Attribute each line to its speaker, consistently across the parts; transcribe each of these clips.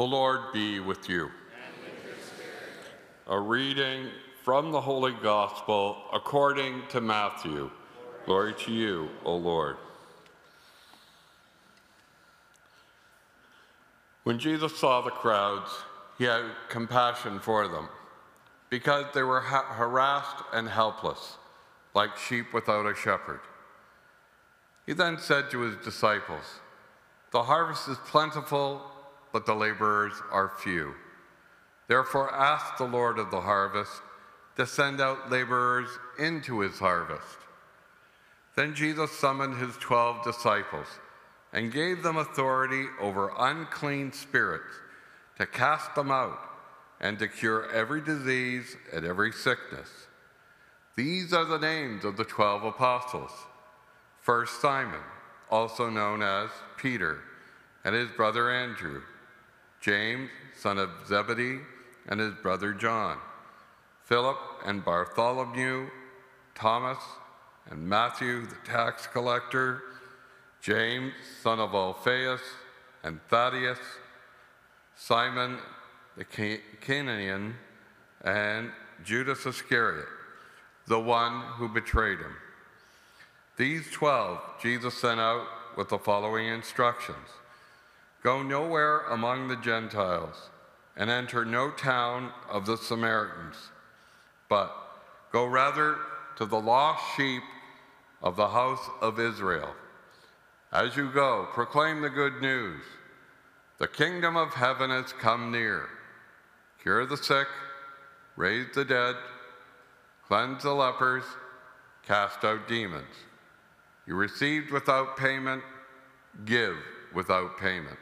Speaker 1: The Lord be with you. A reading from the Holy Gospel according to Matthew. Glory to you, O Lord. When Jesus saw the crowds, he had compassion for them because they were ha- harassed and helpless, like sheep without a shepherd. He then said to his disciples, The harvest is plentiful, but the laborers are few. Therefore, ask the Lord of the harvest to send out laborers into his harvest. Then Jesus summoned his twelve disciples and gave them authority over unclean spirits to cast them out and to cure every disease and every sickness. These are the names of the twelve apostles. First, Simon, also known as Peter, and his brother Andrew, James, son of Zebedee, and his brother John, Philip and Bartholomew, Thomas and Matthew, the tax collector, James, son of Alphaeus, and Thaddeus, Simon the Cananaean, and Judas Iscariot, the one who betrayed him. These twelve Jesus sent out with the following instructions Go nowhere among the Gentiles, and enter no town of the Samaritans, but go rather to the lost sheep of the house of Israel. As you go, proclaim the good news. The kingdom of heaven has come near. Cure the sick, raise the dead, cleanse the lepers, cast out demons. You received without payment, give without payment.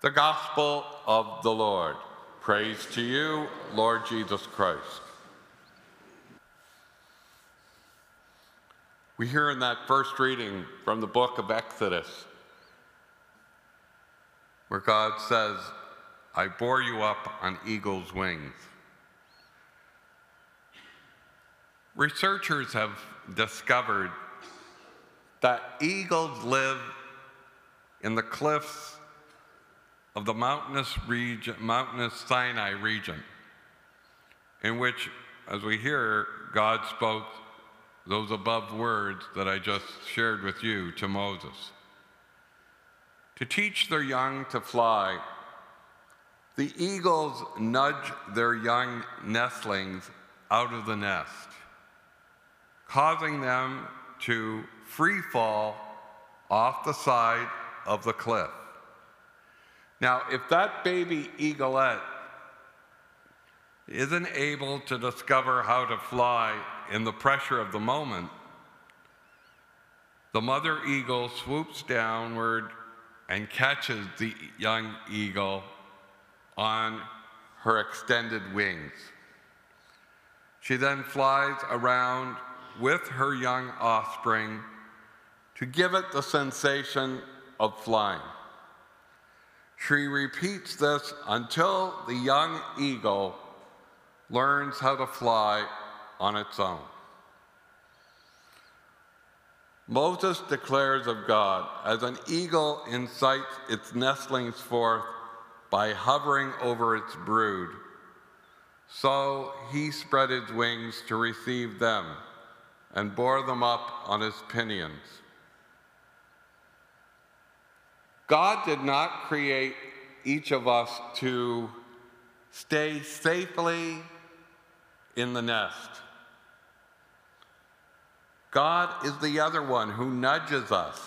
Speaker 1: The Gospel of the Lord. Praise to you, Lord Jesus Christ. We hear in that first reading from the book of Exodus where God says, I bore you up on eagle's wings. Researchers have discovered that eagles live in the cliffs of the mountainous region, mountainous Sinai region, in which, as we hear, God spoke those above words that I just shared with you to Moses. To teach their young to fly, the eagles nudge their young nestlings out of the nest, causing them to free fall off the side of the cliff. Now, if that baby eaglet isn't able to discover how to fly in the pressure of the moment, the mother eagle swoops downward and catches the young eagle on her extended wings. She then flies around with her young offspring to give it the sensation of flying. She repeats this until the young eagle learns how to fly on its own. Moses declares of God, as an eagle incites its nestlings forth by hovering over its brood, so he spread his wings to receive them and bore them up on his pinions. God did not create each of us to stay safely in the nest. God is the other one who nudges us.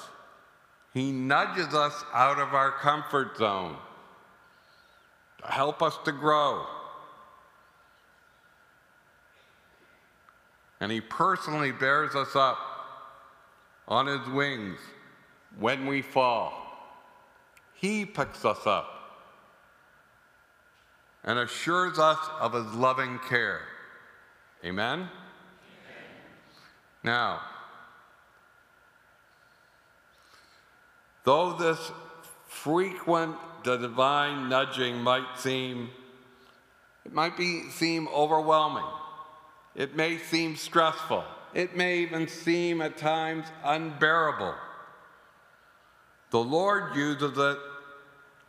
Speaker 1: He nudges us out of our comfort zone to help us to grow. And He personally bears us up on His wings when we fall. He picks us up and assures us of His loving care. Amen? Amen? Now, though this frequent divine nudging might seem it might be seem overwhelming it may seem stressful it may even seem at times unbearable the lord uses it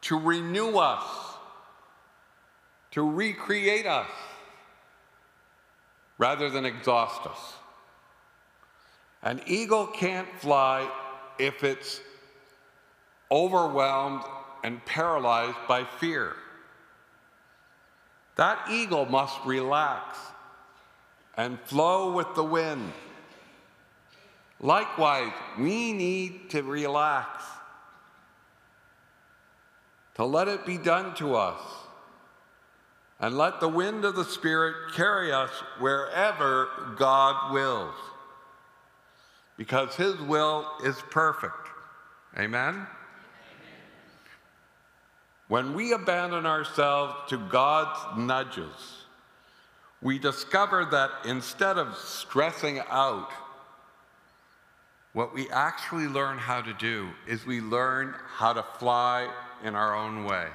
Speaker 1: to renew us, to recreate us, rather than exhaust us. An eagle can't fly if it's overwhelmed and paralyzed by fear. That eagle must relax and flow with the wind. Likewise, we need to relax, to let it be done to us, and let the wind of the Spirit carry us wherever God wills, because His will is perfect. Amen? When we abandon ourselves to God's nudges, we discover that instead of stressing out, what we actually learn how to do is we learn how to fly in our own way.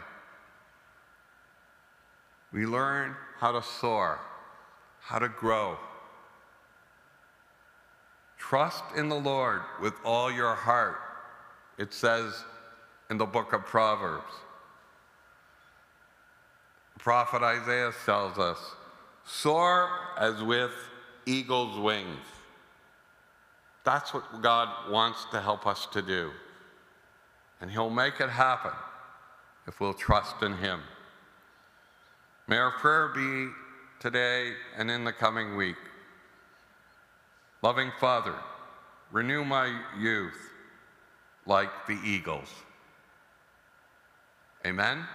Speaker 1: We learn how to soar, how to grow. Trust in the Lord with all your heart, it says in the book of Proverbs. Prophet Isaiah tells us, soar as with eagle's wings. That's what God wants to help us to do. And He'll make it happen if we'll trust in Him. May our prayer be today and in the coming week. Loving Father, renew my youth like the eagles. Amen.